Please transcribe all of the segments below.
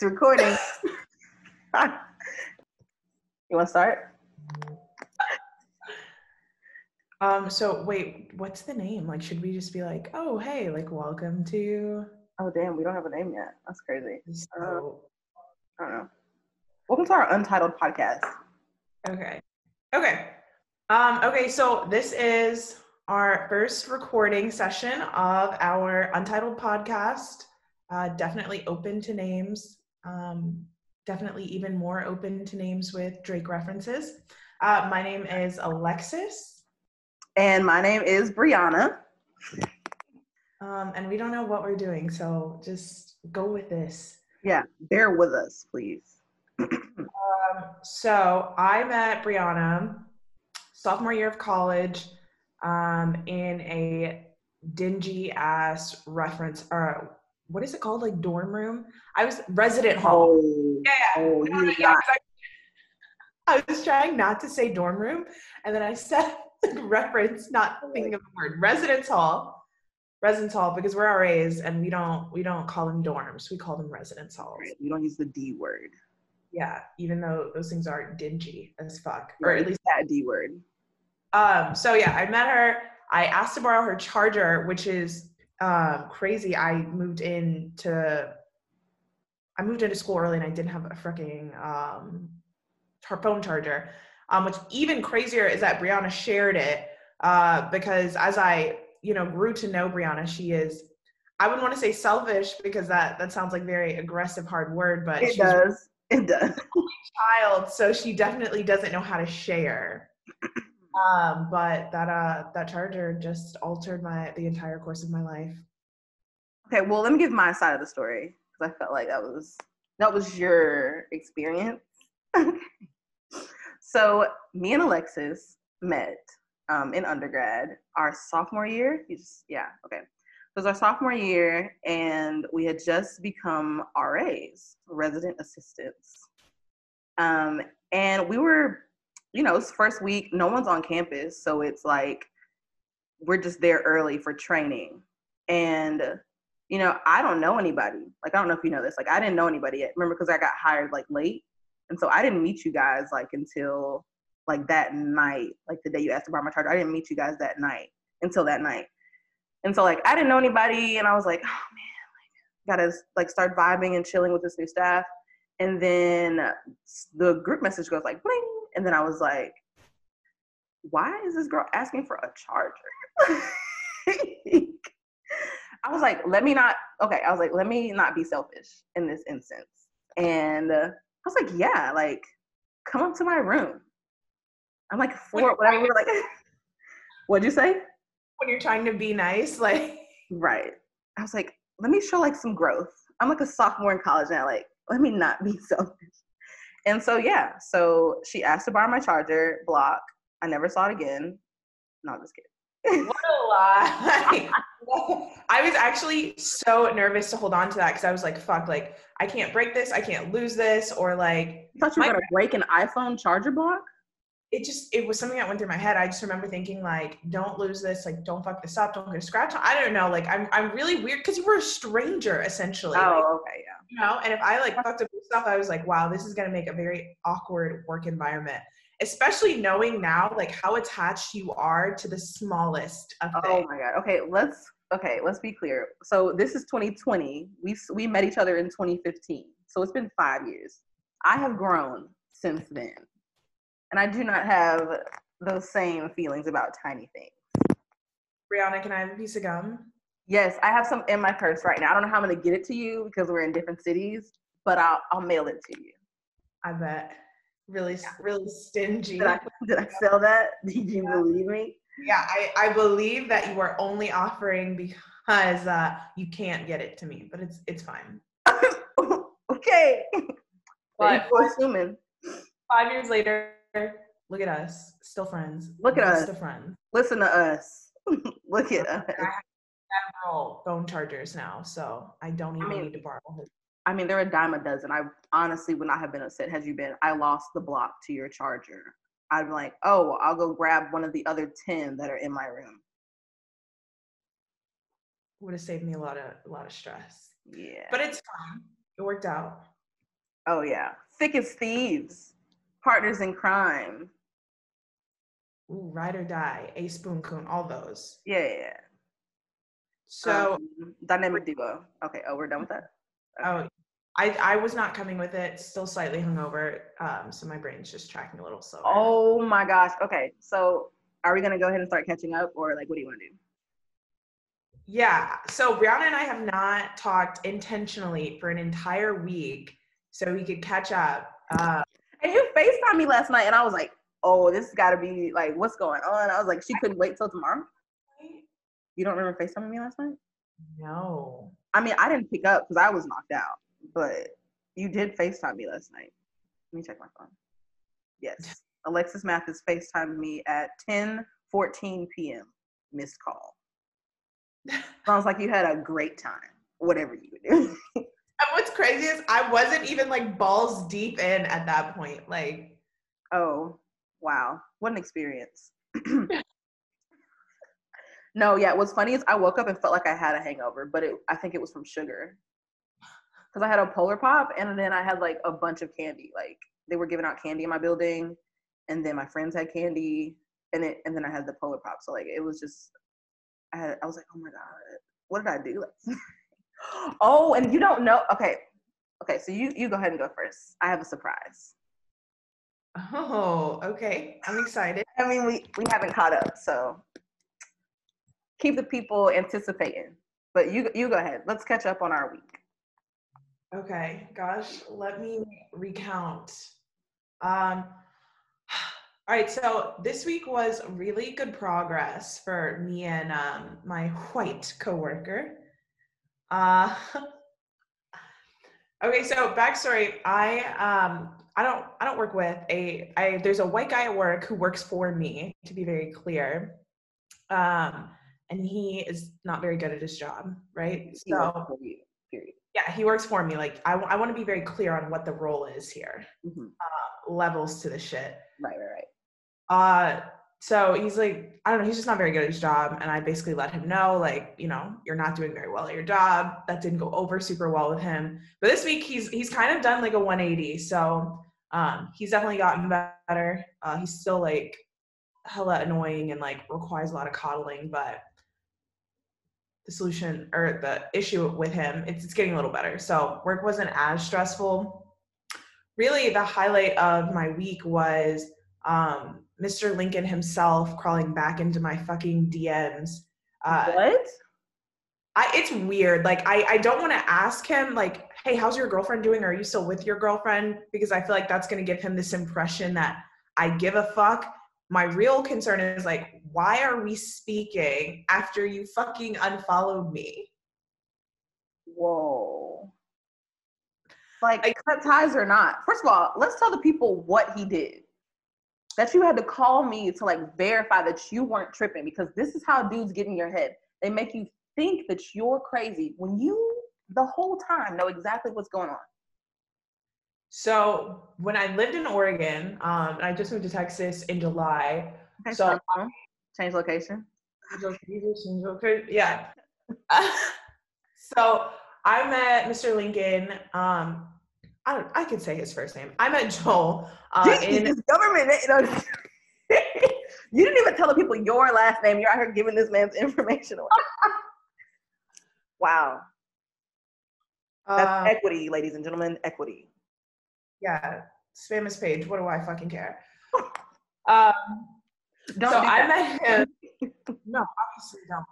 It's recording. you want to start? Um, so wait, what's the name? Like, should we just be like, oh, hey, like, welcome to? Oh, damn, we don't have a name yet. That's crazy. So, I don't know. Welcome to our untitled podcast. okay, okay, um, okay. So this is our first recording session of our untitled podcast. Uh, definitely open to names. Um, definitely even more open to names with Drake references. Uh, my name is Alexus. And my name is Breanna. Um, and we don't know what we're doing, so just go with this. Yeah, bear with us, please. Um, so I met Breanna sophomore year of college um, in a dingy ass reference or what is it called? Like dorm room? I was resident hall. Oh, yeah, yeah. oh, you yeah, I, was trying not to say dorm room and then i said reference not thinking of the word residence hall. Residence hall because we're ras and we don't we don't call them dorms. We call them residence halls. Right, We don't use the D word. yeah even though those things are dingy as fuck or at least that D word. Um, so yeah, I met her. I asked to borrow her charger, which is um, crazy. I moved in to, I moved into school early and I didn't have a freaking um, her phone charger. Um, what's even crazier is that Breanna shared it uh, because as I, you know, grew to know Breanna, she is. I wouldn't want to say selfish because that that sounds like very aggressive, hard word, but It does. It does. child, so she definitely doesn't know how to share. Um, but that uh that charger just altered my the entire course of my life. Okay, well, let me give my side of the story because I felt like that was that was your experience. Okay. So me and Alexus met um, in undergrad our sophomore year. You just yeah okay. It was our sophomore year, and we had just become RAs, resident assistants. Um, and we were, you know, it's first week. No one's on campus, so it's like we're just there early for training, and you know, I don't know anybody. Like, I don't know if you know this. Like, I didn't know anybody yet. Remember, because I got hired like late, and so I didn't meet you guys like until like that night, like the day you asked borrow my charger. I didn't meet you guys that night until that night, and so like I didn't know anybody, and I was like, oh man, like gotta like start vibing and chilling with this new staff, and then the group message goes like bling, and then I was like, why is this girl asking for a charger? I was like, let me not, okay, I was like, let me not be selfish in this instance. And uh, I was like, yeah, like, come up to my room. I'm like, four, whatever. Like, what'd you say? When you're trying to be nice, like Right. I was like, let me show like some growth. I'm like a sophomore in college now. Like, let me not be selfish. And so, yeah, so she asked to borrow my charger, block. I never saw it again. No, I'm just kidding. what a lie. I was actually so nervous to hold on to that because I was like, fuck, like I can't break this, I can't lose this, or like I thought you were My- gonna break an iPhone charger block. It just it was something that went through my head. I just remember thinking like, don't lose this, like don't fuck this up, don't get a scratch. I don't know, like I'm I'm really weird because you were a stranger essentially. Oh, like, Oh, okay, yeah. you know, and if I like fucked up stuff, I was like, wow, this is gonna make a very awkward work environment. Especially knowing now like how attached you are to the smallest of Oh things. my god. Okay, let's okay, let's be clear. So this is 2020. We we met each other in 2015. So it's been 5 years. I have grown since then. And I do not have those same feelings about tiny things. Breanna, can I have a piece of gum? Yes, I have some in my purse right now. I don't know how I'm to get it to you because we're in different cities, but I'll I'll mail it to you. I bet. Really, really stingy. Did I did I sell that? Did you believe me? Yeah, I, I believe that you are only offering because uh, you can't get it to me, but it's it's fine. okay. But assuming. five years later, look at us, still friends. Look at us. Still friends. Listen to us. Look at us. Several phone chargers now, so I don't even mean- need to borrow. I mean, they're a dime a dozen. I honestly would not have been upset had you been. I lost the block to your charger. I'd be like, oh, I'll go grab one of the other ten that are in my room. Would have saved me a lot of a lot of stress. Yeah. But it's fine. It worked out. Oh yeah, thick as thieves, partners in crime. Ooh, ride or die, a spoon coon, all those. Yeah, yeah. yeah. So, um, dynamic duo. Okay. Oh, we're done with that. oh, I I was not coming with it. Still slightly hungover, um, so my brain's just tracking a little slower. Oh my gosh. Okay. So, are we gonna go ahead and start catching up, or like, what do you want to do? Yeah. So Breanna and I have not talked intentionally for an entire week, so we could catch up. Uh, And you FaceTimed me last night, and I was like, "Oh, this has got to be like, what's going on?" I was like, "She couldn't wait till tomorrow." You don't remember FaceTiming me last night? no. I mean, I didn't pick up because I was knocked out, but you did FaceTime me last night. Let me check my phone. Yes. Alexus Mathis FaceTimed me at 10 14 p.m. Missed call. Sounds like you had a great time, whatever you were doing. And what's crazy is I wasn't even like balls deep in at that point. Like, oh, wow. What an experience. no, yeah, what's funny is I woke up and felt like I had a hangover, but it, I think it was from sugar. Because I had a polar pop and then I had like a bunch of candy. Like they were giving out candy in my building, and then my friends had candy, and it, and then I had the polar pop. So like it was just, I had, I was like, oh my god, what did I do? oh, and you don't know? Okay, okay. So you you go ahead and go first. I have a surprise. oh, okay. I'm excited. I mean, we we haven't caught up, so keep the people anticipating. But you you go ahead. Let's catch up on our week. Okay, gosh, let me recount. Um, all right, so this week was really good progress for me and um, my white coworker. Uh, okay, so backstory: I um, I don't I don't work with a I. There's a white guy at work who works for me. To be very clear, um, and he is not very good at his job, right? He for you, period. yeah he works for me like i, I want to be very clear on what the role is here Mhm. levels to the shit Right, right, right. uh so he's like i don't know he's just not very good at his job and i basically let him know like you know you're not doing very well at your job. That didn't go over super well with him. But this week he's he's kind of done like a 180 so um he's definitely gotten better. Uh he's still like hella annoying and like requires a lot of coddling but the solution or the issue with him it's, it's getting a little better. So work wasn't as stressful. Really the highlight of my week was um, mr lincoln himself crawling back into my fucking dms uh, what? I, it's weird like i, I don't want to ask him like hey how's your girlfriend doing are you still with your girlfriend because i feel like that's going to give him this impression that i give a fuck my real concern is like why are we speaking after you fucking unfollowed me Whoa. Like, Like- cut ties or not. First of all, let's tell the people what he did. That you had to call me to like verify that you weren't tripping because this is how dudes get in your head. They make you think that you're crazy when you the whole time know exactly what's going on. So when I lived in Oregon, um, and I just moved to Texas in July. Okay, So- so change location. Yeah. so I met Mr. Lincoln. Um, I don't, I could say his first name. I met Joel uh, in this government, you didn't even tell the people your last name. You're out here giving this man's information away. wow. That's um, equity, ladies and gentlemen. Equity. yeah, spam his page. What do I fucking care? Um, Don't so do I met him. no, obviously don't.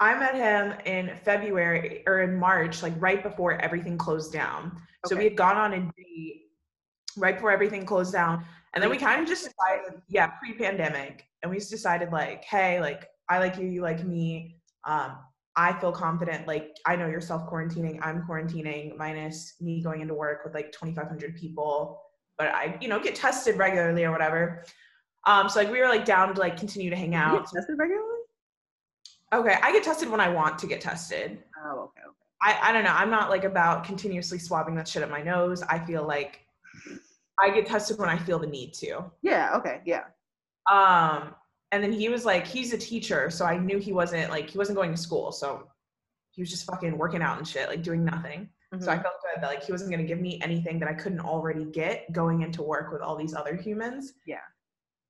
I met him in February or in March, like right before everything closed down. So we had gone on a date right before everything closed down. And then we kind of just decided, yeah, pre-pandemic. And we just decided like, hey, like I like you, you like me. Um, I feel confident. Like I know you're self-quarantining, I'm quarantining, minus me going into work with like 2,500 people. But I, you know, get tested regularly or whatever. Um, so like we were like down to like continue to hang You out. get tested regularly? Okay, I get tested when I want to get tested. Oh, okay, okay. I, I don't know. I'm not like about continuously swabbing that shit at my nose. I feel like I get tested when I feel the need to. Yeah, okay, yeah. Um, and then he was like, he's a teacher, so I knew he wasn't like he wasn't going to school, so he was just fucking working out and shit, like doing nothing. So I Mhm. felt good that like he wasn't gonna give me anything that I couldn't already get going into work with all these other humans. Yeah.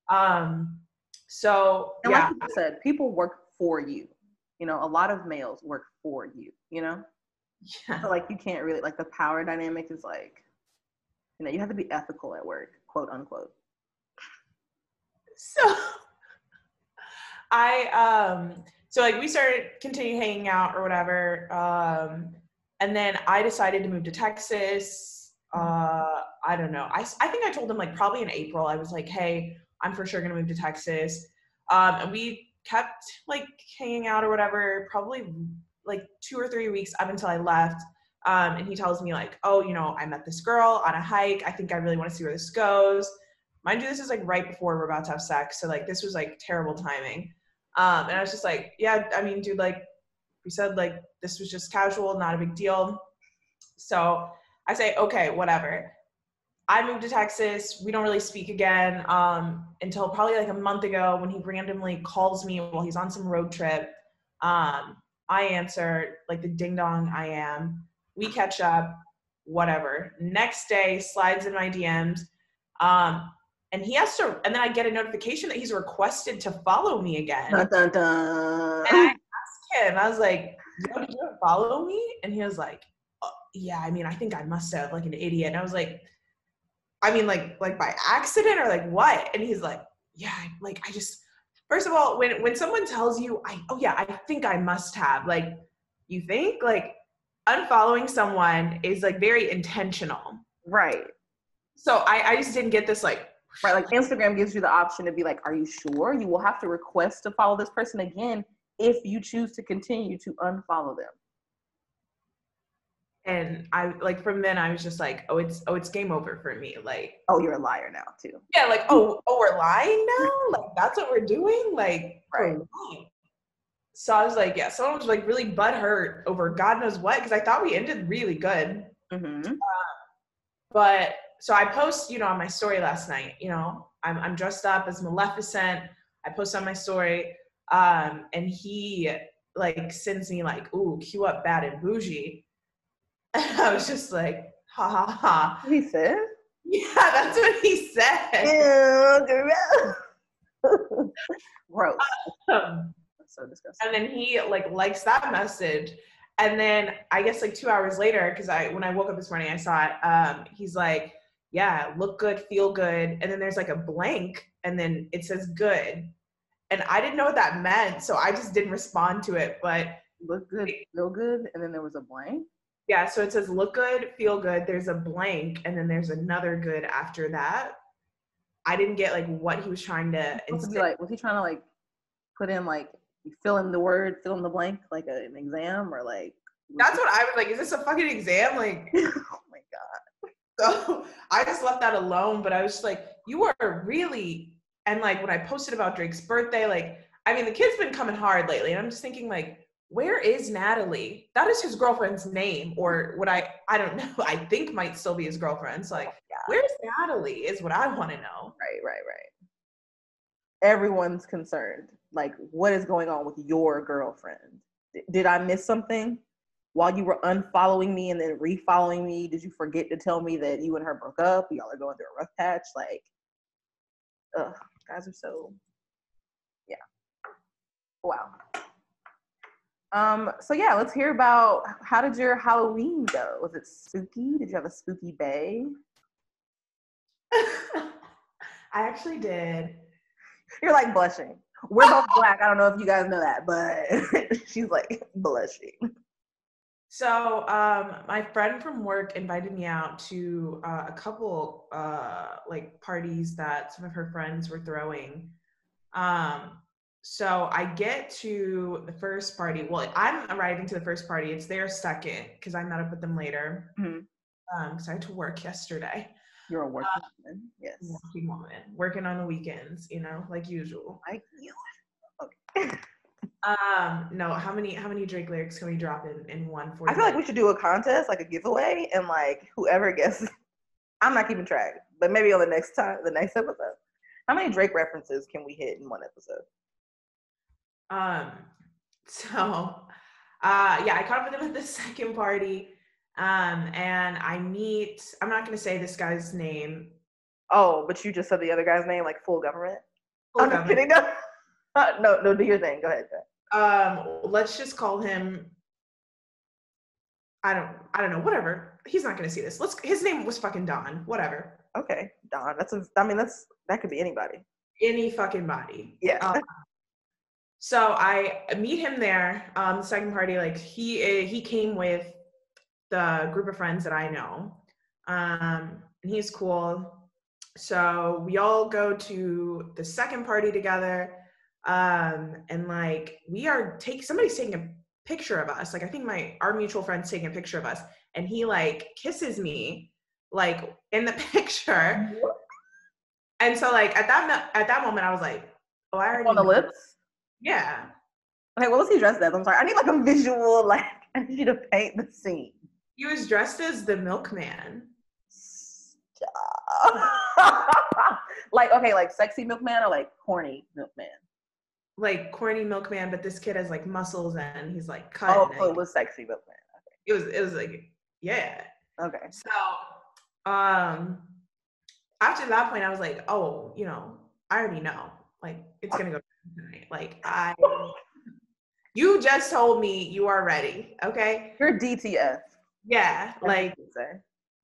Um. So And yeah, like you said, people work for you. You know, a lot of males work for you. You know, yeah. so like you can't really like the power dynamic is like, you know, you have to be ethical at work, quote unquote. So I um so like we started continue hanging out or whatever. Um and then I decided to move to Texas. Uh I don't know. I I think I told him like probably in April. I was like, "Hey, I'm for sure to move to Texas." Um and we kept like hanging out or whatever probably like 2 or 3 weeks up until I left. Um and he tells me like, "Oh, you know, I met this girl on a hike. I think I really want to see where this goes." mind you this is like right before we're about to have sex so like this was like terrible timing um and i was just like yeah i mean dude like we said like this was just casual not a big deal so i say okay whatever i moved to texas. We don't really speak again um until probably like a month ago when he randomly calls me while he's on some road trip. Um i answer like the ding dong i am. We catch up whatever. Next day slides in my dms um and he has to and then i get a notification that he's requested to follow me again. Dun, dun, dun. and i asked him i was like Yo, did you follow me? And he was like "Uh, yeah i mean i think i must have like an idiot. And i was like i mean like like by accident or like what and he's like yeah like i just first of all when when someone tells you i oh yeah i think i must have like you think like unfollowing someone is like very intentional right. so i i just didn't get this like Right. Like Instagram gives you the option to be like, are you sure? You will have to request to follow this person again if you choose to continue to unfollow them. And I like from then I was just like, oh, it's oh, it's game over for me. Like, Oh, you're a liar now too. yeah, like oh, oh, we're lying now. Like that's what we're doing. Like, Right. So I was like, yeah, someone was like really butt hurt over God knows what because I thought we ended really good. Mm-hmm. But so I post, you know, on my story last night. You know, I'm I'm dressed up as Maleficent. I post on my story, um, and he like sends me like, ooh, cue up bad and bougie. And I was just like, ha ha ha. He said, Yeah, that's what he said. Ew, gross. gross. Um, so disgusting. and then he like likes that message. And then I guess like two hours later, because I when I woke up this morning, I saw it. Um, he's like, "Yeah, look good, feel good," and then there's like a blank, and then it says "good," and I didn't know what that meant, so I just didn't respond to it. But Look good, feel good, and then there was a blank. Yeah, so it says "look good, feel good." There's a blank, and then there's another good after that. I didn't get like what he was trying to. Supposed to be insta- like, was he trying to like put in like fill in the word, fill in the blank, like a, an exam, or like? That's what I was like. Is this a fucking exam? Like, oh my god. So I just left that alone, but I was just like, you are really and like when I posted about Drake's birthday, like I mean the kid's been coming hard lately, and I'm just thinking like, where is Natalie? That is his girlfriend's name, or what I I don't know, I think might still be his girlfriend's. Oh, like, Yeah. where's Natalie is what I want to know. Right, right, right. Everyone's concerned. Like, what is going on with your girlfriend? D- did I miss something while you were unfollowing me and then refollowing me? Did you forget to tell me that you and her broke up? Y'all are going through a rough patch. Like, ugh, guys are so, yeah. Wow. Um. So yeah, let's hear about how did your Halloween go? Was it spooky? Did you have a spooky bay? I actually did. You're like blushing. We're both black. I don't know if you guys know that, but she's like blushing. So, um, my friend from work invited me out to uh, a couple uh, like parties that some of her friends were throwing. Um, so I get to the first party. Well, I'm arriving to the first party. It's their second because I met up with them later. Mhm. Um, because I had to work yesterday. You're a working woman. Yes. Working woman, working on the weekends, you know, like usual. Like you. Okay. Um, no, how many how many Drake lyrics can we drop in in one? I feel like we should do a contest, like a giveaway, and like whoever gets I'm not keeping track, but maybe on the next time, the next episode. How many Drake references can we hit in one episode? Um, so uh yeah, I caught up with them at the second party. Um, and I meet. I'm not going to say this guy's name. Oh, but you just said the other guy's name, like full government. Full I'm just kidding. No, no, no. Do your thing. Go ahead. Go ahead. Um, let's just call him. I don't. I don't know. Whatever. He's not going to see this. Let's. His name was fucking Don. Whatever. Okay, Don. That's a. I mean, that's that could be anybody. Any fucking body. Yeah. Um, so I meet him there. Um, the second party, like he he came with the group of friends that I know, um, and he's cool. So we all go to the second party together, um, and like we are take somebody's taking a picture of us. Like I think my our mutual friend's taking a picture of us, and he like kisses me, like in the picture. And so like at that at that moment, I was like, oh, I already On the lips. Yeah. Okay, what was he dressed as? I'm sorry. I need like a visual. Like I need you to paint the scene. He was dressed as the milkman. like okay, like sexy milkman or like horny milkman. Like corny milkman, but this kid has like muscles and he's like cut. Oh, so it was sexy milkman. it was it was like yeah. Okay. So um after that point I was like, oh, you know, I already know. Like it's gonna go. Like I you just told me you are ready. Okay. You're DTF. Yeah. Like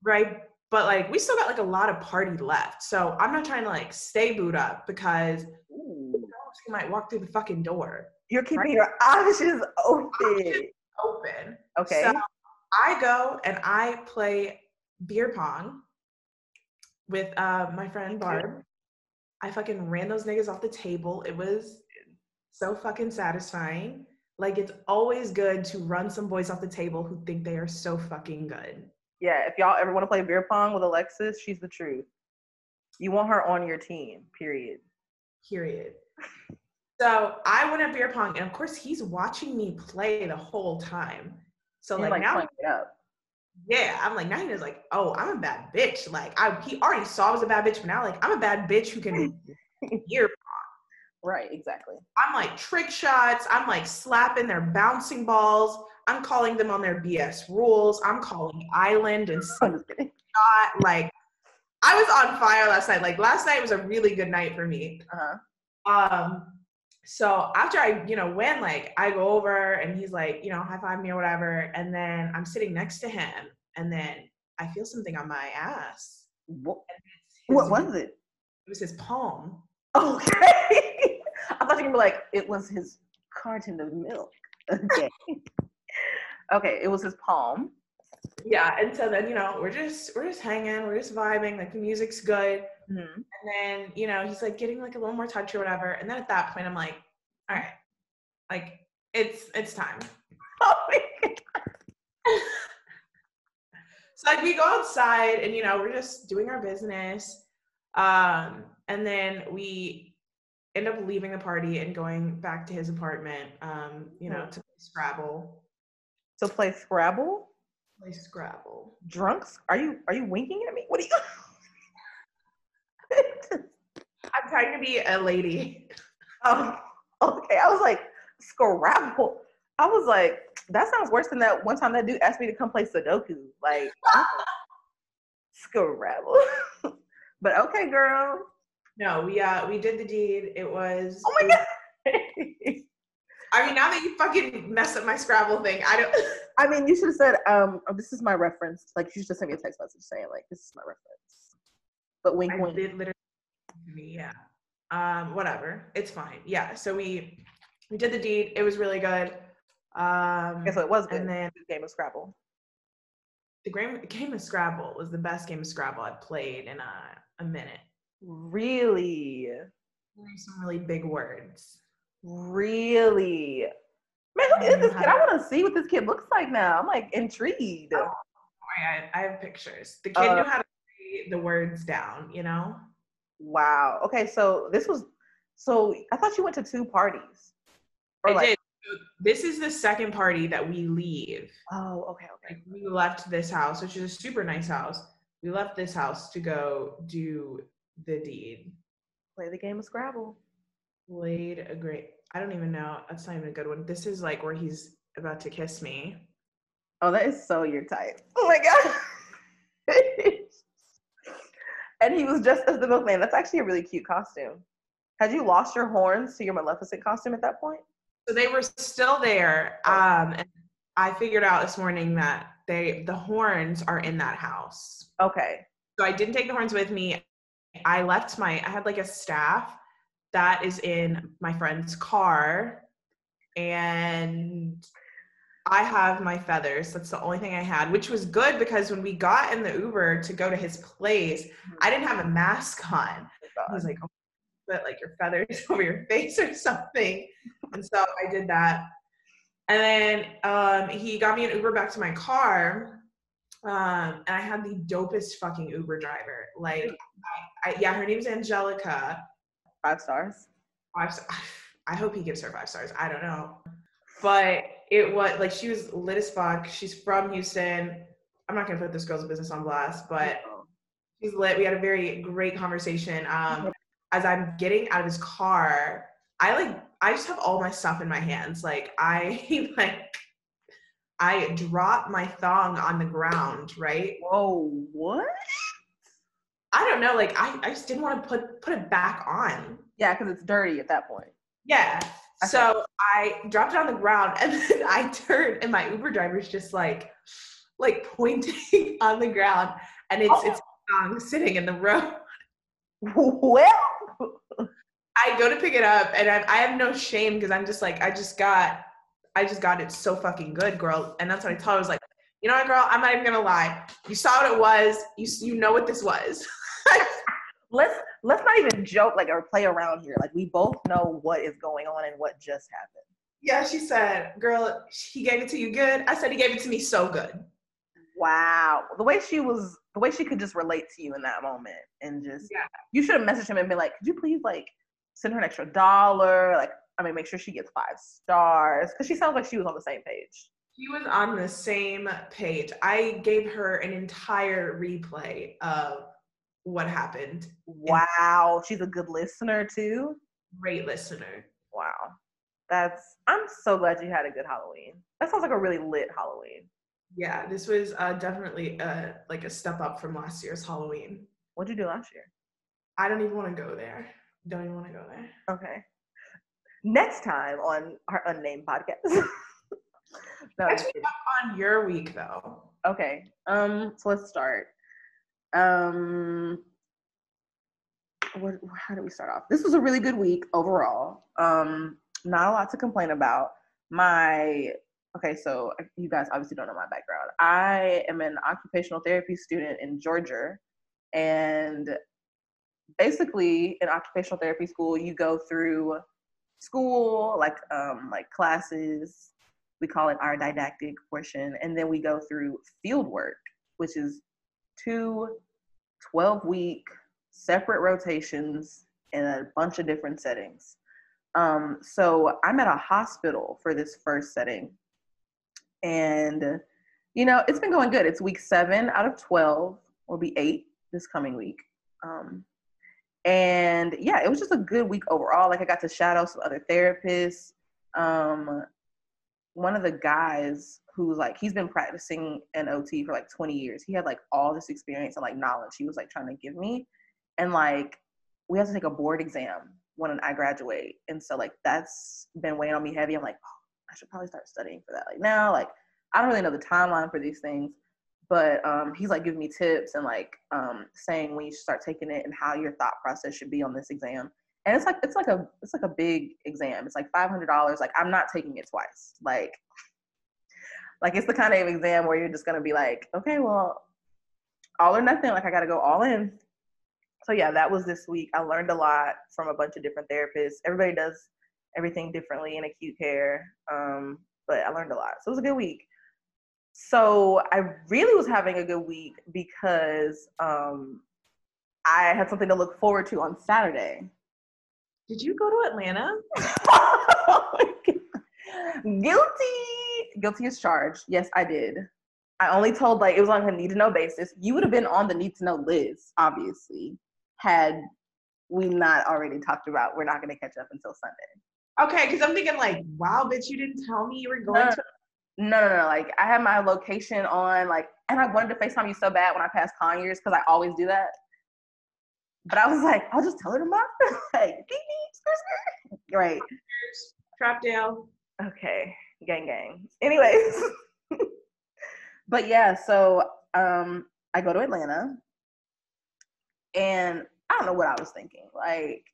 right but like we still got like a lot of party left so i'm not trying to like stay boot up because Ooh. she might walk through the fucking door You're keeping Right. your options open. open Okay. So I go and I play beer pong with uh, my friend Barb. I fucking ran those niggas off the table. It was so fucking satisfying. Like it's always good to run some boys off the table who think they are so fucking good. yeah, if y'all ever want to play beer pong with Alexus, she's the truth. You want her on your team, period. Period. So I went at beer pong, and of course he's watching me play the whole time. So You're like, now playing it up. Yeah, I'm like now he's like, oh, I'm a bad bitch. Like I he already saw I was a bad bitch, but now like I'm a bad bitch who can hear. Right, exactly. I'm like trick shots. I'm like slapping their bouncing balls. I'm calling them on their BS rules. I'm calling island and I'm just kidding. shot. Like I was on fire last night. Like last night was a really good night for me. Uh-huh. Um, so after I, you know, win, like I go over and he's like, you know, high five me or whatever, and then I'm sitting next to him, and then I feel something on my ass. What, what was it? It was his palm. Okay. I thought you were gonna be like, it was his carton of milk. Okay. okay, it was his palm. Yeah, and so then you know we're just we're just hanging, we're just vibing, like the music's good, Mhm. and then you know he's like getting like a little more touch or whatever, and then at that point I'm like, all right, like it's it's time. Oh my God. So like we go outside and you know we're just doing our business, um, and then we end up leaving the party and going back to his apartment, um, you know, to play Scrabble. So play Scrabble? Play Scrabble. Drunks? Are you are you winking at me? What are you I'm trying to be a lady. Oh, okay. I was like, Scrabble. I was like, that sounds worse than that one time that dude asked me to come play Sudoku. Like, Scrabble. but okay, girl. No, we uh we did the deed. It was. Oh my god. I mean, now that you fucking messed up my Scrabble thing, I don't. I mean, you should have said, um, oh, this is my reference. Like, you should have sent me a text message saying, like, this is my reference. But wink, I wink. did literally. Yeah. Um. Whatever. It's fine. Yeah. So we we did the deed. It was really good. Um. Okay, so it was good. And then This game of Scrabble. the game, game of Scrabble was the best game of Scrabble I've played in a, a minute. Really? Some really big words. Really? Man, who is this kid? I want to see what this kid looks like now. I'm like intrigued. Oh, I, I have pictures. The kid Uh, knew how to say the words down. You know. Wow. Okay, so this was so I thought you went to two parties. I like, did. This is the second party that we leave. Oh, okay, okay. Like we left this house, which is a super nice house. We left this house to go do the deed. Play the game of Scrabble. Played a great. I don't even know. That's not even a good one. This is like where he's about to kiss me. Oh, that is so your type. Oh my god. and he was just as the milkman. That's actually a really cute costume. Had you lost your horns to your Maleficent costume at that point? So they were still there. Um, and I figured out this morning that they the horns are in that house. Okay. So I didn't take the horns with me. I left my I had like a staff that is in my friend's car and I have my feathers. That's the only thing I had, which was good because when we got in the Uber to go to his place, I didn't have a mask on. I was like, oh, put like your feathers over your face or something. And so I did that. And then um, he got me an Uber back to my car. Um, and I had the dopest fucking Uber driver. Like, I, yeah, her name's Angelica. Five stars. Five. Star- I hope he gives her five stars. I don't know, but it was like she was lit as fuck. She's from Houston. I'm not gonna put this girl's business on blast, but she's lit. We had a very great conversation. Um, as I'm getting out of his car, I like I just have all my stuff in my hands. Like I like I drop my thong on the ground, right? Whoa, what? I don't know. Like I, I just didn't want to put put it back on. Yeah, because it's dirty at that point. Yeah. Okay. So I dropped it on the ground and then I turned and my Uber driver's just like like pointing on the ground and it's oh. it's thong sitting in the road. Well I go to pick it up and I, I have no shame because I'm just like, I just got, I just got it so fucking good, girl. And that's what I told her. I was like, you know what, girl, I'm not even gonna lie. You saw what it was. You you know what this was. let's let's not even joke like or play around here. Like we both know what is going on and what just happened. Yeah, she said, girl, he gave it to you good. I said he gave it to me so good. Wow. The way she was the way she could just relate to you in that moment and just yeah. you should have messaged him and been like, could you please like send her an extra dollar. Like, I mean, make sure she gets five stars because she sounds like she was on the same page. She was on the same page. I gave her an entire replay of what happened. Wow, she's a good listener too. Great listener. Wow, that's. I'm so glad you had a good Halloween. That sounds like a really lit Halloween. Yeah, this was uh, definitely uh, like a step up from last year's Halloween. What'd you do last year? I don't even want to go there. Don't even want to go there. Okay. Next time on our unnamed podcast. no, Catch me up on your week though. Okay. Um. So let's start. Um. What? How do we start off? This was a really good week overall. Um. Not a lot to complain about. My okay, so you guys obviously don't know my background. I am an occupational therapy student in Georgia, and basically in occupational therapy school you go through school like um, like classes we call it our didactic portion and then we go through field work which is two 12 week separate rotations in a bunch of different settings um, so i'm at a hospital for this first setting and you know it's been going good it's week seven out of 12 will be eight this coming week um, and yeah, it was just a good week overall. Like I got to shadow some other therapists. Um, one of the guys who's like he's been practicing an OT for like 20 years. He had like all this experience and like knowledge he was like trying to give me. And like we have to take a board exam when I graduate. And so like that's been weighing on me heavy. I'm like, oh, I should probably start studying for that. Like now, like I don't really know the timeline for these things but um, he's like giving me tips and like um, saying when you should start taking it and how your thought process should be on this exam and it's like it's like a it's like a big exam. It's like $500 like i'm not taking it twice. Like like it's the kind of exam where you're just gonna be like okay well all or nothing. Like i gotta go all in. So yeah that was this week. I learned a lot from a bunch of different therapists. Everybody does everything differently in acute care um, but i learned a lot. So it was a good week. So I really was having a good week because um, I had something to look forward to on Saturday. Did you go to Atlanta? Guilty. Guilty as charged. Yes, I did. I only told like it was on a need to know basis. You would have been on the need to know list, obviously, had we not already talked about we're not going to catch up until Sunday. Okay, because I'm thinking like, wow, bitch, you didn't tell me you were going no, to No, no, no. Like I had my location on, like, and I wanted to FaceTime you so bad when I passed Conyers because I always do that. But I was like, I'll just tell her tomorrow. like, beep, beep, skr, skr. right. Trapdale. Okay, gang, gang. Anyways, but yeah, so um, I go to Atlanta, and I don't know what I was thinking. Like,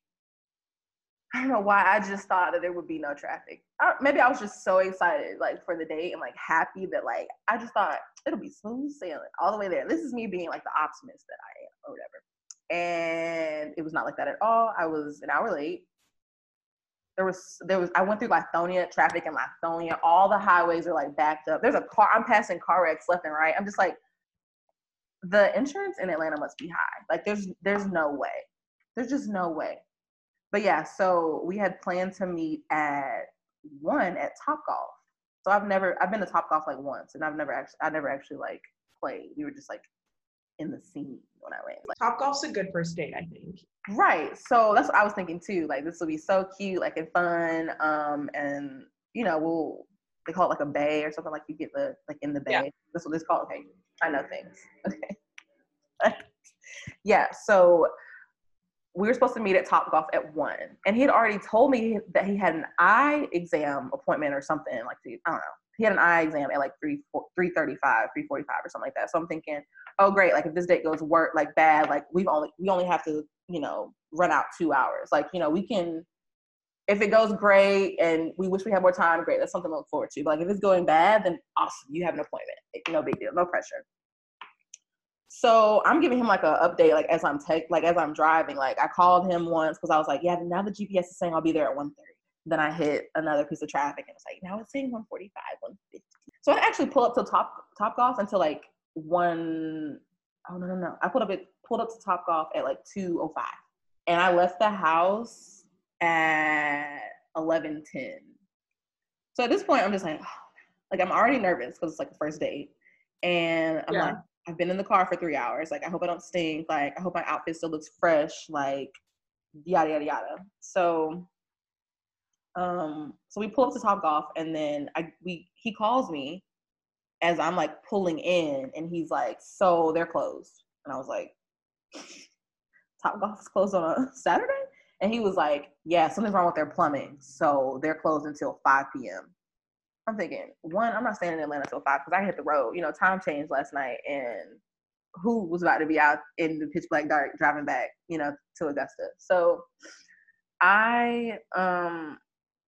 I don't know why I just thought that there would be no traffic. I, maybe I was just so excited, like for the date and like happy that like I just thought it'll be smooth sailing all the way there. This is me being like the optimist that I am or whatever. And it was not like that at all. I was an hour late. There was there was I went through Lithonia traffic in Lithonia. All the highways are like backed up. There's a car. I'm passing car wrecks left and right. I'm just like, the insurance in Atlanta must be high. Like there's there's no way. There's just no way but yeah, so we had planned to meet at one at Top Golf. So I've never I've been to Top Golf like once, and I've never actually I never actually like played. We were just like in the scene when I went. Like, Top Golf's a good first date, I think. Right. So that's what I was thinking too. Like this will be so cute, like and fun. Um, and you know we'll they call it like a bay or something like you get the like in the bay. Yeah. That's what it's called. Okay, I know things. Okay. yeah. So we were supposed to meet at Top Golf at one, and he had already told me that he had an eye exam appointment or something like the, I don't know. He had an eye exam at like three three thirty five, three forty five or something like that. So I'm thinking, oh great, like if this date goes work like bad, like we've only we only have to you know run out two hours. Like you know we can if it goes great and we wish we had more time, great. That's something to look forward to. But like if it's going bad, then awesome, you have an appointment. No big deal, no pressure. So I'm giving him like an update, like as I'm take, like as I'm driving. Like I called him once because I was like, yeah, now the GPS is saying I'll be there at 1:30. Then I hit another piece of traffic and it's like, now it's saying 145, 150. So I actually pull up to Top Top Golf until like one. Oh no no no! I pulled up it pulled up to Top Golf at like 2:05, and I left the house at 11:10. So at this point, I'm just like, oh, like I'm already nervous because it's like the first date, and I'm yeah. like, I've been in the car for three hours. Like, I hope I don't stink. Like, I hope my outfit still looks fresh. Like, yada yada yada. So, um, so we pull up to Top Golf, and then I we he calls me as I'm like pulling in, and he's like, "So they're closed," and I was like, "Top Golf is closed on a Saturday," and he was like, "Yeah, something's wrong with their plumbing, so they're closed until 5 p.m." I'm thinking, one, I'm not staying in Atlanta till five because I hit the road. You know, time changed last night, and who was about to be out in the pitch black dark driving back, you know, to Augusta. So I um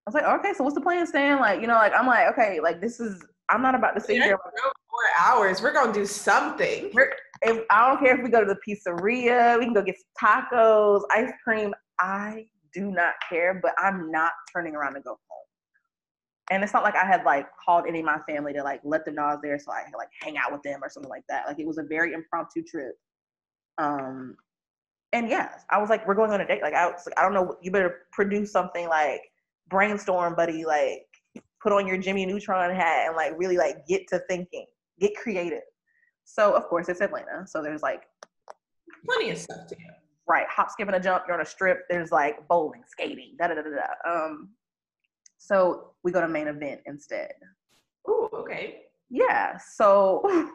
I was like, okay, so what's the plan, Stan? Like, you know, like I'm like, okay, like this is I'm not about to sit here four hours. We're gonna do something. If, I don't care if we go to the pizzeria, we can go get tacos, ice cream. I do not care, but I'm not turning around to go home and it's not like I had like called any of my family to like let them know I was there so I could like hang out with them or something like that. Like it was a very impromptu trip. Um and yes, I was like, we're going on a date. Like I was like, I don't know, you better produce something like brainstorm, buddy, like put on your Jimmy Neutron hat and like really like get to thinking, get creative. So of course it's Atlanta. So there's like plenty of stuff to do. Right. Hop, skip, and a jump. You're on a strip. There's like bowling, skating, da da da da. Um, so we go to main event instead. Oh, okay. Yeah. So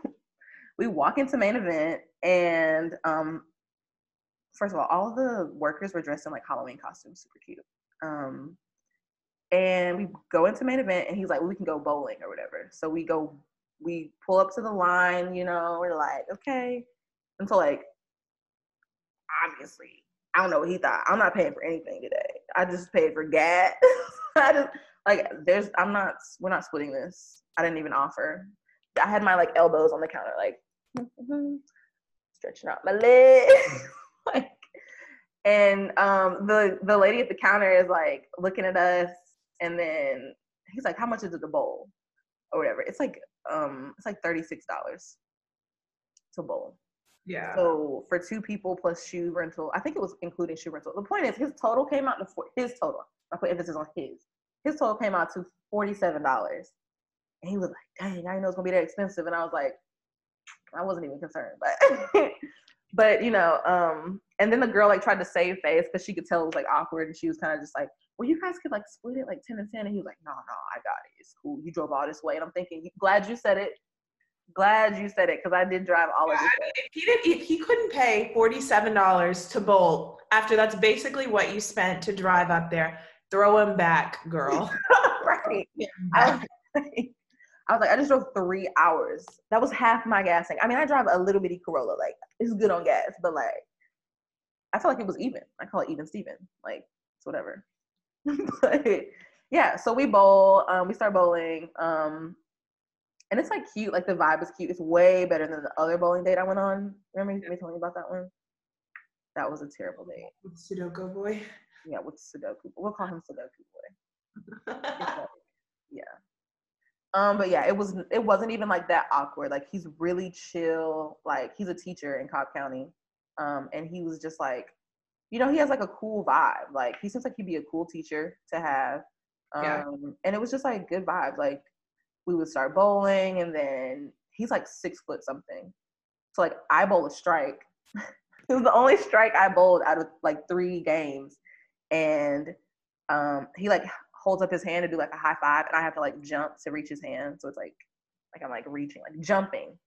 we walk into main event and um first of all, all the workers were dressed in like Halloween costumes, super cute. Um and we go into main event and he's like, well, we can go bowling or whatever. So we go we pull up to the line, you know, we're like, okay. Until like obviously, I don't know what he thought. I'm not paying for anything today. I just paid for gas. I just like there's I'm not we're not splitting this. I didn't even offer. I had my like elbows on the counter, like stretching out my legs. like and um the the lady at the counter is like looking at us and then he's like, How much is it the bowl? Or whatever. It's like um it's like thirty six dollars to bowl. Yeah. So for two people plus shoe rental, I think it was including shoe rental. The point is, his total came out to four, his total. I put emphasis on his his total came out to $47. And he was like, dang, I didn't know it was gonna be that expensive. And I was like, I wasn't even concerned, but but you know, um, And then the girl like tried to save face because she could tell it was like awkward, and she was kind of just like, "Well, you guys could like split it like ten and ten." And he was like, "No, no, I got it. It's cool. You drove all this way." And I'm thinking, glad you said it. Glad you said it because I did drive all of Yeah, this. I mean, if he did, if he couldn't pay forty-seven dollars to Bolt after that's basically what you spent to drive up there, throw him back, girl. right. I was, like, I was like, I just drove three hours. That was half my gas tank. I mean, I drive a little bitty Corolla. Like, it's good on gas, but like, I feel like it was even. I call it even Steven. Like, it's whatever. but yeah, so we bowl. Um, we start bowling. Um, and it's like cute. Like the vibe is cute. It's way better than the other bowling date I went on. Remember me telling you about that one? That was a terrible date. With Sudoku boy. Yeah, with Sudoku. We'll call him Sudoku boy. Yeah. Um, but yeah, it was it wasn't even like that awkward. Like he's really chill. Like he's a teacher in Cobb County. Um, and he was just like, you know, he has like a cool vibe. Like he seems like he'd be a cool teacher to have. Um, Yeah. and it was just like good vibes. Like we would start bowling and then he's like six foot something. So like I bowl a strike. it was the only strike I bowled out of like three games. And um he like holds up his hand to do like a high five and I have to like jump to reach his hand. So it's like like I'm like reaching, like jumping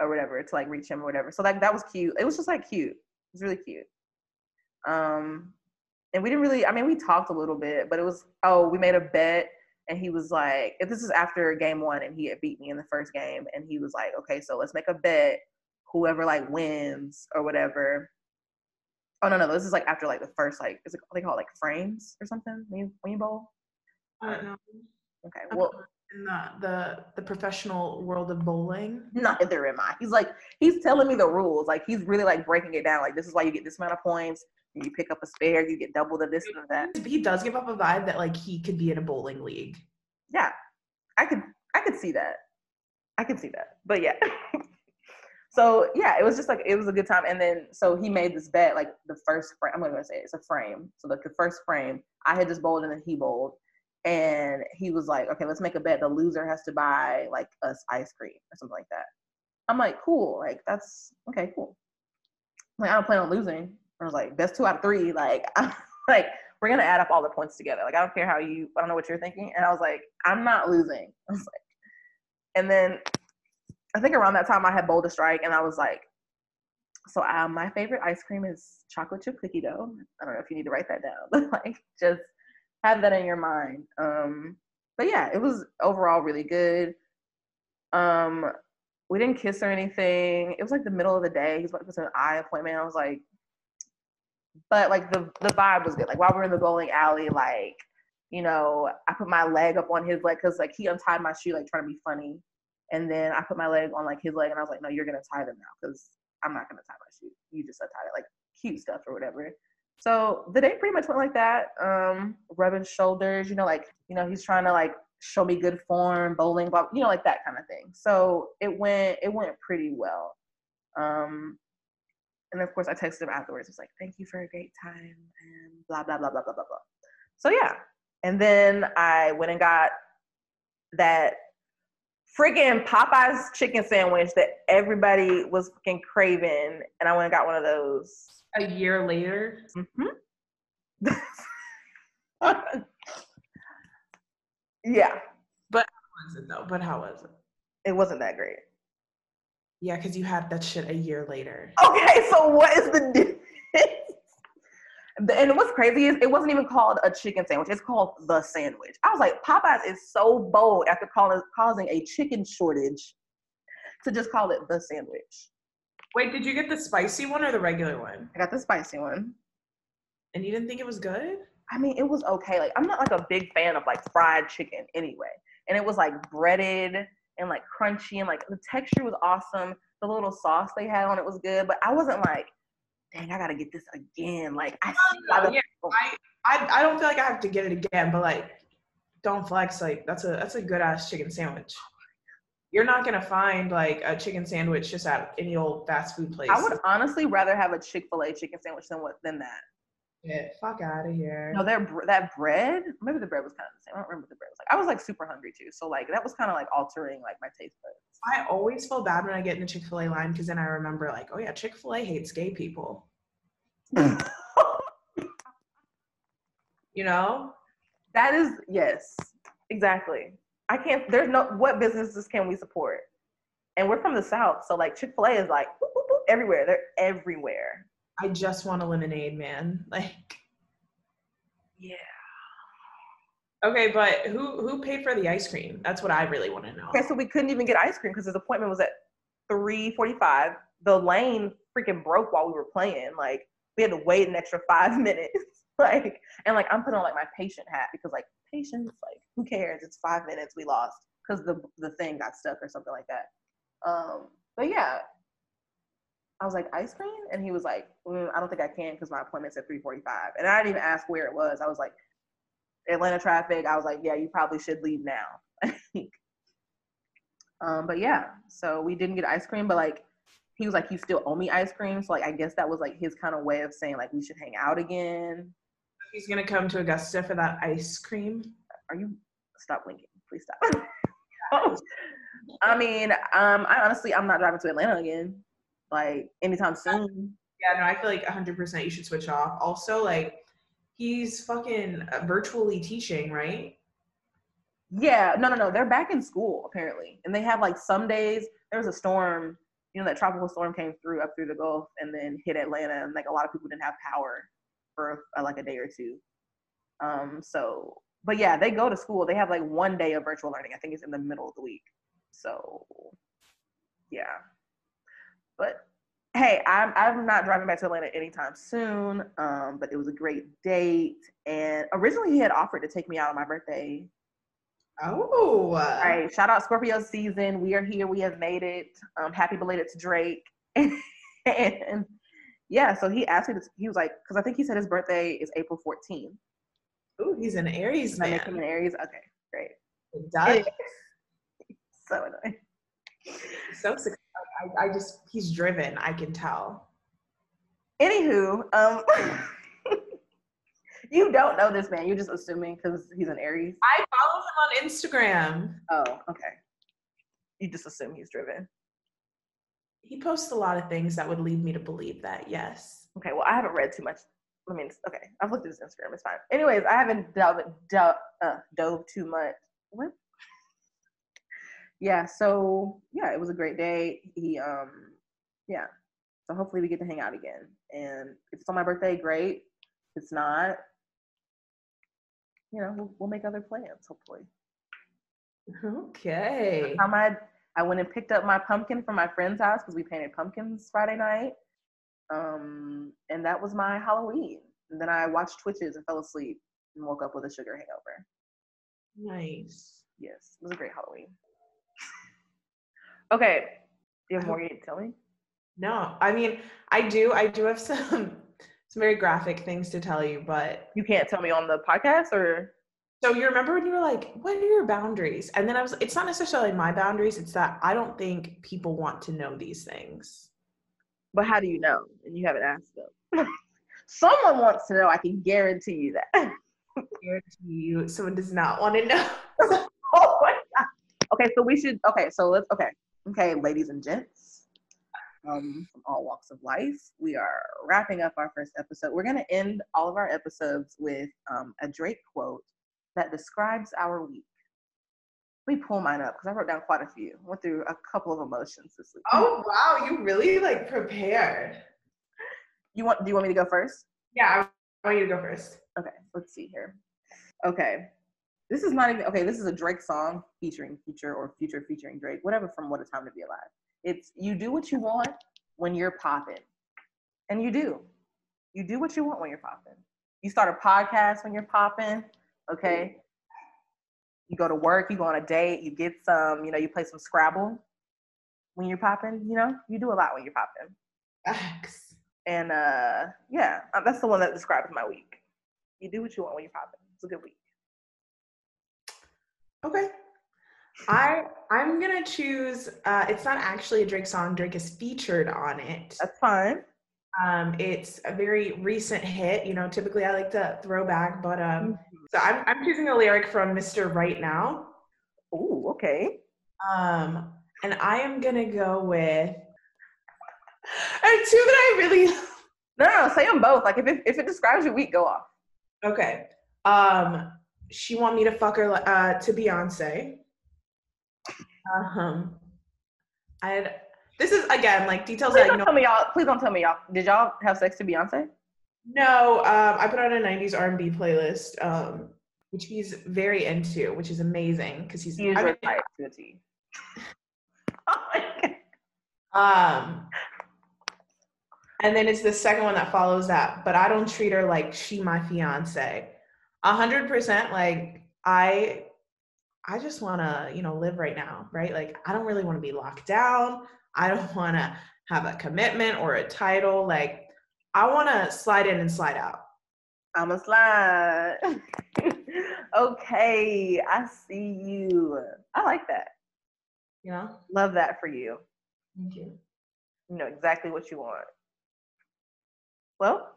or whatever to like reach him or whatever. So like that was cute. It was just like cute. It was really cute. Um and we didn't really I mean we talked a little bit, but it was oh, we made a bet and he was like, if this is after game one and he had beat me in the first game, and he was like, okay, so let's make a bet. Whoever like wins or whatever. Oh no, no, this is like after like the first like is it what they call it like frames or something when you when you bowl? I don't know. Okay, well In the, the professional world of bowling. neither am I. He's like he's telling me the rules. Like he's really like breaking it down. Like this is why you get this amount of points. And you pick up a spare, you get double the this and that. He does give up a vibe that like he could be in a bowling league. Yeah, I could I could see that. I could see that. But yeah. so yeah, it was just like it was a good time. And then so he made this bet like the first frame. I'm not gonna say it, it's a frame. So like the first frame, I had just bowled and then he bowled. And he was like, okay, let's make a bet. The loser has to buy like us ice cream or something like that. I'm like, cool. Like that's okay, cool. Like I don't plan on losing. I was like, best two out of three. Like, I'm like we're gonna add up all the points together. Like I don't care how you. I don't know what you're thinking. And I was like, I'm not losing. I was like, and then I think around that time I had a strike, and I was like, so um, my favorite ice cream is chocolate chip cookie dough. I don't know if you need to write that down, but like just have that in your mind. Um, but yeah, it was overall really good. Um, we didn't kiss or anything. It was like the middle of the day. He's about to an eye appointment. I was like, but like the the vibe was good. Like while we were in the bowling alley, like you know, I put my leg up on his leg because like he untied my shoe, like trying to be funny, and then I put my leg on like his leg, and I was like, no, you're gonna tie them now because I'm not gonna tie my shoe. You just untie it, like cute stuff or whatever. So the day pretty much went like that. Um, rubbing shoulders, you know, like you know, he's trying to like show me good form, bowling, blah, you know, like that kind of thing. So it went it went pretty well. Um, and of course, I texted him afterwards. It's like, thank you for a great time and blah, blah, blah, blah, blah, blah, blah. So yeah. And then I went and got that freaking Popeyes chicken sandwich that everybody was fucking craving. And I went and got one of those. A year later, hmm yeah, was it though? But how was it? it wasn't that great. Yeah, because you had that shit a year later. Okay, so what is the difference? And what's crazy is it wasn't even called a chicken sandwich. It's called the sandwich. I was like, Popeyes is so bold after calling, causing a chicken shortage to just call it the sandwich. Wait, did you get the spicy one or the regular one? I got the spicy one. And you didn't think it was good? I mean, it was okay. Like, I'm not like a big fan of like fried chicken anyway. And it was like breaded and like crunchy and like the texture was awesome. The little sauce they had on it was good, but I wasn't like, dang, I gotta get this again. Like, I see a lot of- I, I don't feel like I have to get it again, but like, don't flex. Like, that's a that's a good ass chicken sandwich. You're not gonna find like a chicken sandwich just at any old fast food place. I would honestly rather have a Chick Fil A chicken sandwich than what than that. Get fuck out of here. No, br- that bread. Maybe the bread was kind of the same. I don't remember what the bread was like. I was like super hungry too, so like that was kind of like altering like my taste buds. I always feel bad when I get in the Chick Fil A line because then I remember like, oh yeah, Chick Fil A hates gay people. you know? That is yes, exactly. I can't. There's no what businesses can we support, and we're from the south, so like Chick Fil A is like boop, boop, boop, everywhere. They're everywhere. I just want a lemonade, man. Like, Yeah. okay, but who who paid for the ice cream? That's what I really want to know. Okay, so we couldn't even get ice cream because his appointment was at three forty-five. The lane freaking broke while we were playing. Like we had to wait an extra five minutes. like and like I'm putting on like my patient hat because like patience, like who cares? It's five minutes. We lost because the the thing got stuck or something like that. Um, but yeah, I was like ice cream, and he was like, mm, I don't think I can because my appointment's at three forty-five, and I didn't even ask where it was. I was like, Atlanta traffic. I was like, yeah, you probably should leave now. um, but yeah, so we didn't get ice cream, but like he was like, you still owe me ice cream. So like, I guess that was like his kind of way of saying like we should hang out again. He's gonna come to Augusta for that ice cream. Are you? Stop blinking, please stop. I mean, um, I honestly, I'm not driving to Atlanta again, like anytime soon. Yeah, no, I feel like 100% you should switch off. Also, like, he's fucking uh, virtually teaching, right? Yeah, no, no, no. They're back in school apparently, and they have like some days. There was a storm, you know, that tropical storm came through up through the Gulf and then hit Atlanta, and like a lot of people didn't have power for uh, like a day or two. Um, so, but yeah, they go to school. They have like one day of virtual learning. I think it's in the middle of the week. So, yeah. But hey, I'm I'm not driving back to Atlanta anytime soon. Um, but it was a great date, and originally he had offered to take me out on my birthday Oh. all right, shout out Scorpio season. We are here. We have made it. Um, happy belated to Drake. and yeah, so he asked me. To, he was like, because I think he said his birthday is April 14th. Ooh, he's an Aries that make him an Aries? Okay, great. It does. So annoying. so I, I just he's driven. I can tell. Anywho, um, you don't know this man. You're just assuming because he's an Aries. I follow him on Instagram. Oh, okay. You just assume he's driven. He posts a lot of things that would lead me to believe that. Yes. Okay, well, I haven't read too much. I mean, okay, I've looked at his Instagram. It's fine. Anyways, I haven't dove, dove, uh, dove too much. What? Yeah. So yeah, it was a great day. He, um, yeah. So hopefully we get to hang out again. And if it's on my birthday, great. If it's not, you know, we'll, we'll make other plans. Hopefully. Okay. Um, I I went and picked up my pumpkin from my friend's house because we painted pumpkins Friday night. Um, and that was my Halloween. And then I watched Twitches and fell asleep and woke up with a sugar hangover. Nice. Yes, it was a great Halloween. okay, do you have more you need to tell me? No, I mean I do. I do have some some very graphic things to tell you, but You can't tell me on the podcast, or So you remember when you were like, "What are your boundaries?" And then I was, it's not necessarily my boundaries. It's that I don't think people want to know these things. but how do you know? And you haven't asked them. Someone wants to know. I can guarantee you that. Guarantee you, someone does not want to know. oh my god. Okay, so we should. Okay, so let's. Okay, okay, ladies and gents, um, from all walks of life, we are wrapping up our first episode. We're gonna end all of our episodes with um, a Drake quote that describes our week. Let me pull mine up because I wrote down quite a few. Went through a couple of emotions this week. Oh wow, you really like prepared. You want? Do you want me to go first? Yeah, I want you to go first. Okay, let's see here. Okay, this is not even okay. This is a Drake song featuring Future or Future featuring Drake, whatever. From What a Time to Be Alive. It's you do what you want when you're popping, and you do. You do what you want when you're popping. You start a podcast when you're popping. Okay. You go to work. You go on a date. You get some. You know. You play some Scrabble when you're popping. You know. You do a lot when you're popping. Facts. And uh, yeah, uh, that's the one that describes my week. You do what you want when you're popping. It's a good week. Okay. I I'm gonna choose. Uh, it's not actually a Drake song. Drake is featured on it. That's fine. Um, it's a very recent hit. You know, typically I like to throw back, but um, so I'm I'm choosing a lyric from Mr. Right Now. Ooh, okay. Um, and I am gonna go with and two that I really No, no, no, say them both. Like if it, if it describes your week, go off. Okay. Um, she want me to fuck her uh, to Beyonce. Um, I had this is again like details Please that you know. tell me y'all. Please don't tell me y'all. Did y'all have sex to Beyonce? No, um, I put on a '90s R&B playlist, um, which he's very into, which is amazing because he's. He is I mean, to a T. Oh my god. Um, and then it's the second one that follows that, but I don't treat her like she my fiance. A hundred percent, like I, I just want to, you know, live right now, right? Like I don't really want to be locked down. I don't want to have a commitment or a title. Like I want to slide in and slide out. I'm a slide. okay, I see you. I like that. You know. Love that for you. Thank you. You know exactly what you want. Well,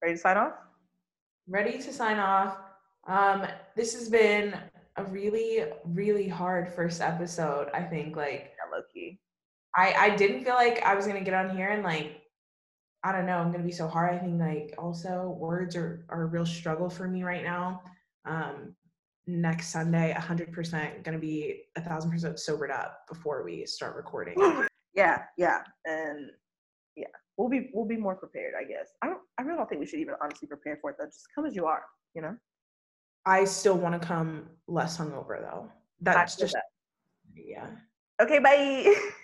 ready to sign off? ready to sign off. Um, this has been a really, really hard first episode. I think like Yeah, low key. I I didn't feel like I was gonna get on here and like I don't know I'm gonna be so hard. I think like also words are are a real struggle for me right now. Um, next Sunday, hundred percent gonna be a thousand percent sobered up before we start recording. Yeah, yeah, and yeah, we'll be we'll be more prepared, I guess. I don't. I really don't think we should even honestly prepare for it though. Just come as you are, you know. I still want to come less hungover though. That's just that. yeah. Okay, bye.